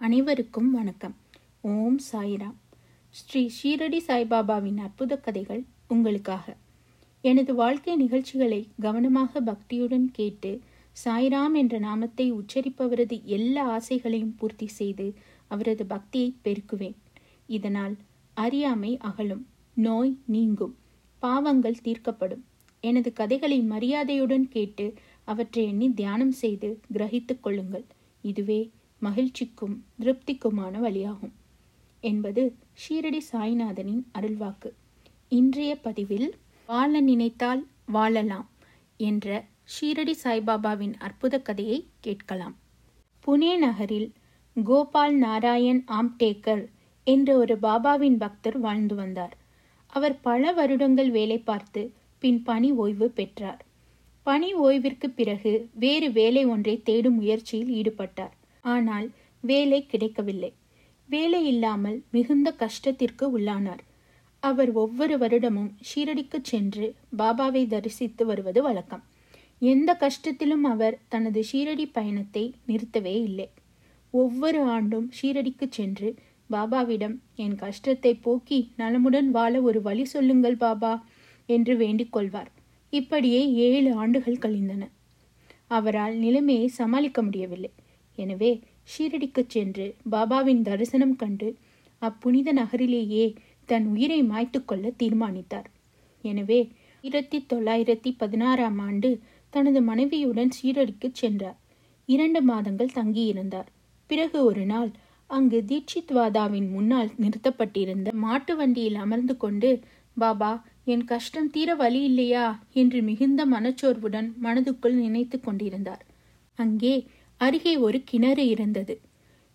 அனைவருக்கும் வணக்கம். ஓம் சாய்ராம். ஸ்ரீ ஷீரடி சாய்பாபாவின் அற்புத கதைகள் உங்களுக்காக. எனது வாழ்க்கை நிகழ்ச்சிகளை கவனமாக பக்தியுடன் கேட்டு சாய்ராம் என்ற நாமத்தை உச்சரிப்பவரது எல்லா ஆசைகளையும் பூர்த்தி செய்து அவரது பக்தியை பெருக்குவேன். இதனால் அறியாமை அகலும் நோய் நீங்கும் பாவங்கள் தீர்க்கப்படும். எனது கதைகளை மரியாதையுடன் கேட்டு அவற்றை எண்ணி தியானம் செய்து கிரகித்துக் கொள்ளுங்கள். இதுவே மகிழ்ச்சிக்கும் திருப்திக்குமான வழியாகும். என்பது ஷீரடி சாய்நாதனின் அருள்வாக்கு. இன்றைய பதிவில் வாழ நினைத்தால் வாழலாம் என்ற ஷீரடி சாய்பாபாவின் அற்புத கதையை கேட்கலாம். புனே நகரில் கோபால் நாராயண் ஆம்டேக்கர் என்ற ஒரு பாபாவின் பக்தர் வாழ்ந்து வந்தார். அவர் பல வருடங்கள் வேலை பார்த்து பின் பணி ஓய்வு பெற்றார். பணி ஓய்விற்கு பிறகு வேறு வேலை ஒன்றை தேடும் முயற்சியில் ஈடுபட்டார். ஆனால் வேலை கிடைக்கவில்லை. வேலை இல்லாமல் மிகுந்த கஷ்டத்திற்கு உள்ளானார். அவர் ஒவ்வொரு வருடமும் ஷீரடிக்கு சென்று பாபாவை தரிசித்து வருவது வழக்கம். எந்த கஷ்டத்திலும் அவர் தனது ஷீரடி பயணத்தை நிறுத்தவே இல்லை. ஒவ்வொரு ஆண்டும் ஷீரடிக்கு சென்று பாபாவிடம் என் கஷ்டத்தை போக்கி நலமுடன் வாழ ஒரு வழி சொல்லுங்கள் பாபா என்று வேண்டிக் கொள்வார். இப்படியே ஏழு ஆண்டுகள் கழிந்தன. அவரால் நிலைமையை சமாளிக்க முடியவில்லை. எனவே ஷீரடிக்குச் சென்று பாபாவின் தரிசனம் கண்டு அப்புனித நகரிலேயே தன் உயிரை மாய்த்துக்கொள்ள தீர்மானித்தார். எனவே ஆயிரத்தி தொள்ளாயிரத்தி பதினாறாம் ஆண்டு தனது மனைவியுடன் ஷீரடிக்கு சென்றார். இரண்டு மாதங்கள் தங்கியிருந்தார். பிறகு ஒரு நாள் அங்கு தீட்சித்வாதாவின் முன்னால் நிறுத்தப்பட்டிருந்த மாட்டு வண்டியில் அமர்ந்து கொண்டு பாபா என் கஷ்டம் தீர வழி இல்லையா? என்று மிகுந்த மனச்சோர்வுடன் மனதுக்குள் நினைத்து கொண்டிருந்தார். அங்கே அருகே ஒரு கிணறு இருந்தது.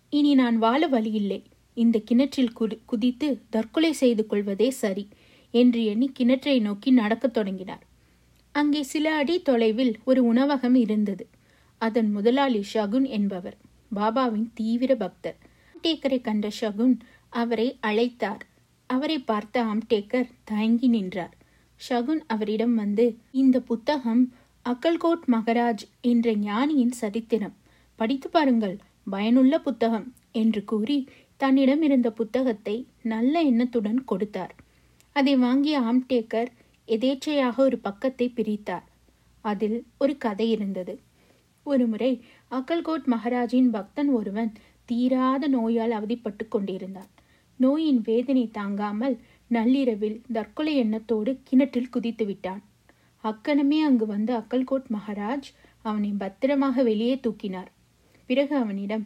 இனி நான் வாழ வழியில்லை. இந்த கிணற்றில் குதி குதித்து தற்கொலை செய்து கொள்வதே சரி என்று எண்ணி கிணற்றை நோக்கி நடக்கத் தொடங்கினார். அங்கே சில அடி தொலைவில் ஒரு உணவகம் இருந்தது. அதன் முதலாளி ஷகுன் என்பவர். பாபாவின் தீவிர பக்தர். ஆம்டேக்கரை கண்ட ஷகுன் அவரை அழைத்தார். அவரை பார்த்த ஆம்டேக்கர் தயங்கி நின்றார். ஷகுன் அவரிடம் வந்து இந்த புத்தகம் அக்கல்கோட் மகராஜ் என்ற ஞானியின் சரித்திரம். படித்து பாருங்கள். பயனுள்ள புத்தகம் என்று கூறி தன்னிடம் இருந்த புத்தகத்தை நல்ல எண்ணத்துடன் கொடுத்தார். அதை வாங்கிய ஆம்டேக்கர் எதேச்சையாக ஒரு பக்கத்தை பிரித்தார். அதில் ஒரு கதை இருந்தது. ஒருமுறை அக்கல்கோட் மகாராஜின் பக்தன் ஒருவன் தீராத நோயால் அவதிப்பட்டு கொண்டிருந்தான். நோயின் வேதனை தாங்காமல் நள்ளிரவில் தற்கொலை எண்ணத்தோடு கிணற்றில் குதித்து விட்டான். அக்கணமே அங்கு வந்த அக்கல்கோட் மகாராஜ் அவனை பத்திரமாக வெளியே தூக்கினார். பிறகு அவனிடம்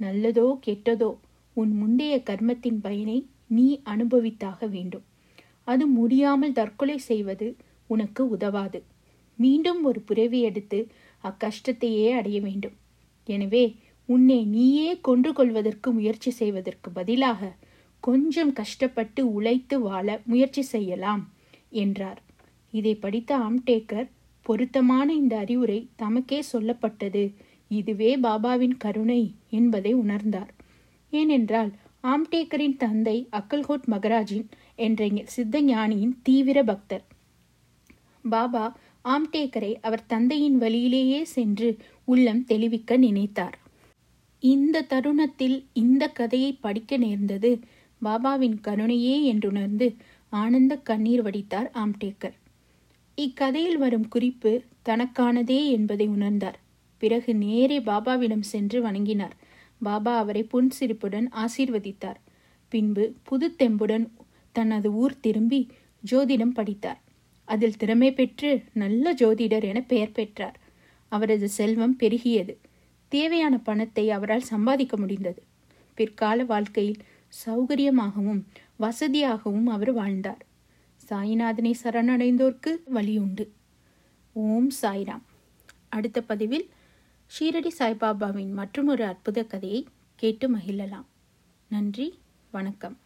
நல்லதோ கெட்டதோ உன் முந்தைய கர்மத்தின் பயனை நீ அனுபவித்தாக வேண்டும். அது முடியாமல் தற்கொலை செய்வது உனக்கு உதவாது. மீண்டும் ஒரு புறவி எடுத்து அக்கஷ்டத்தையே அடைய வேண்டும். எனவே உன்னை நீயே கொன்று கொள்வதற்கு முயற்சி செய்வதற்கு பதிலாக கொஞ்சம் கஷ்டப்பட்டு உழைத்து வாழ முயற்சி செய்யலாம் என்றார். இதை படித்த ஆம்டேக்கர் பொருத்தமான இந்த அறிவுரை தமக்கே சொல்லப்பட்டது இதுவே பாபாவின் கருணை என்பதை உணர்ந்தார். ஏனென்றால் ஆம்டேக்கரின் தந்தை அக்கல்கோட் மகராஜின் என்ற சித்த ஞானியின் தீவிர பக்தர். பாபா ஆம்டேக்கரை அவர் தந்தையின் வழியிலேயே சென்று உள்ளம் தெளிவிக்க நினைத்தார். இந்த தருணத்தில் இந்த கதையை படிக்க நேர்ந்தது பாபாவின் கருணையே என்றுணர்ந்து ஆனந்த கண்ணீர் வடித்தார் ஆம்டேக்கர். இக்கதையில் வரும் குறிப்பு தனக்கானதே என்பதை உணர்ந்தார். பிறகு நேரே பாபாவிடம் சென்று வணங்கினார். பாபா அவரை புன்சிரிப்புடன் ஆசீர்வதித்தார். பின்பு புது தெம்புடன் தனது ஊர் திரும்பி ஜோதிடம் படித்தார். அதில் திறமை பெற்று நல்ல ஜோதிடர் என பெயர் பெற்றார். அவரது செல்வம் பெருகியது. தேவையான பணத்தை அவரால் சம்பாதிக்க முடிந்தது. பிற்கால வாழ்க்கையில் சௌகரியமாகவும் வசதியாகவும் அவர் வாழ்ந்தார். சாய்நாதனை சரணடைந்தோர்க்கு வழியுண்டு. ஓம் சாய்ராம். அடுத்த பதிவில் ஷீரடி சாய்பாபாவின் மற்றொரு அற்புத கதையை கேட்டு மகிழலாம். நன்றி வணக்கம்.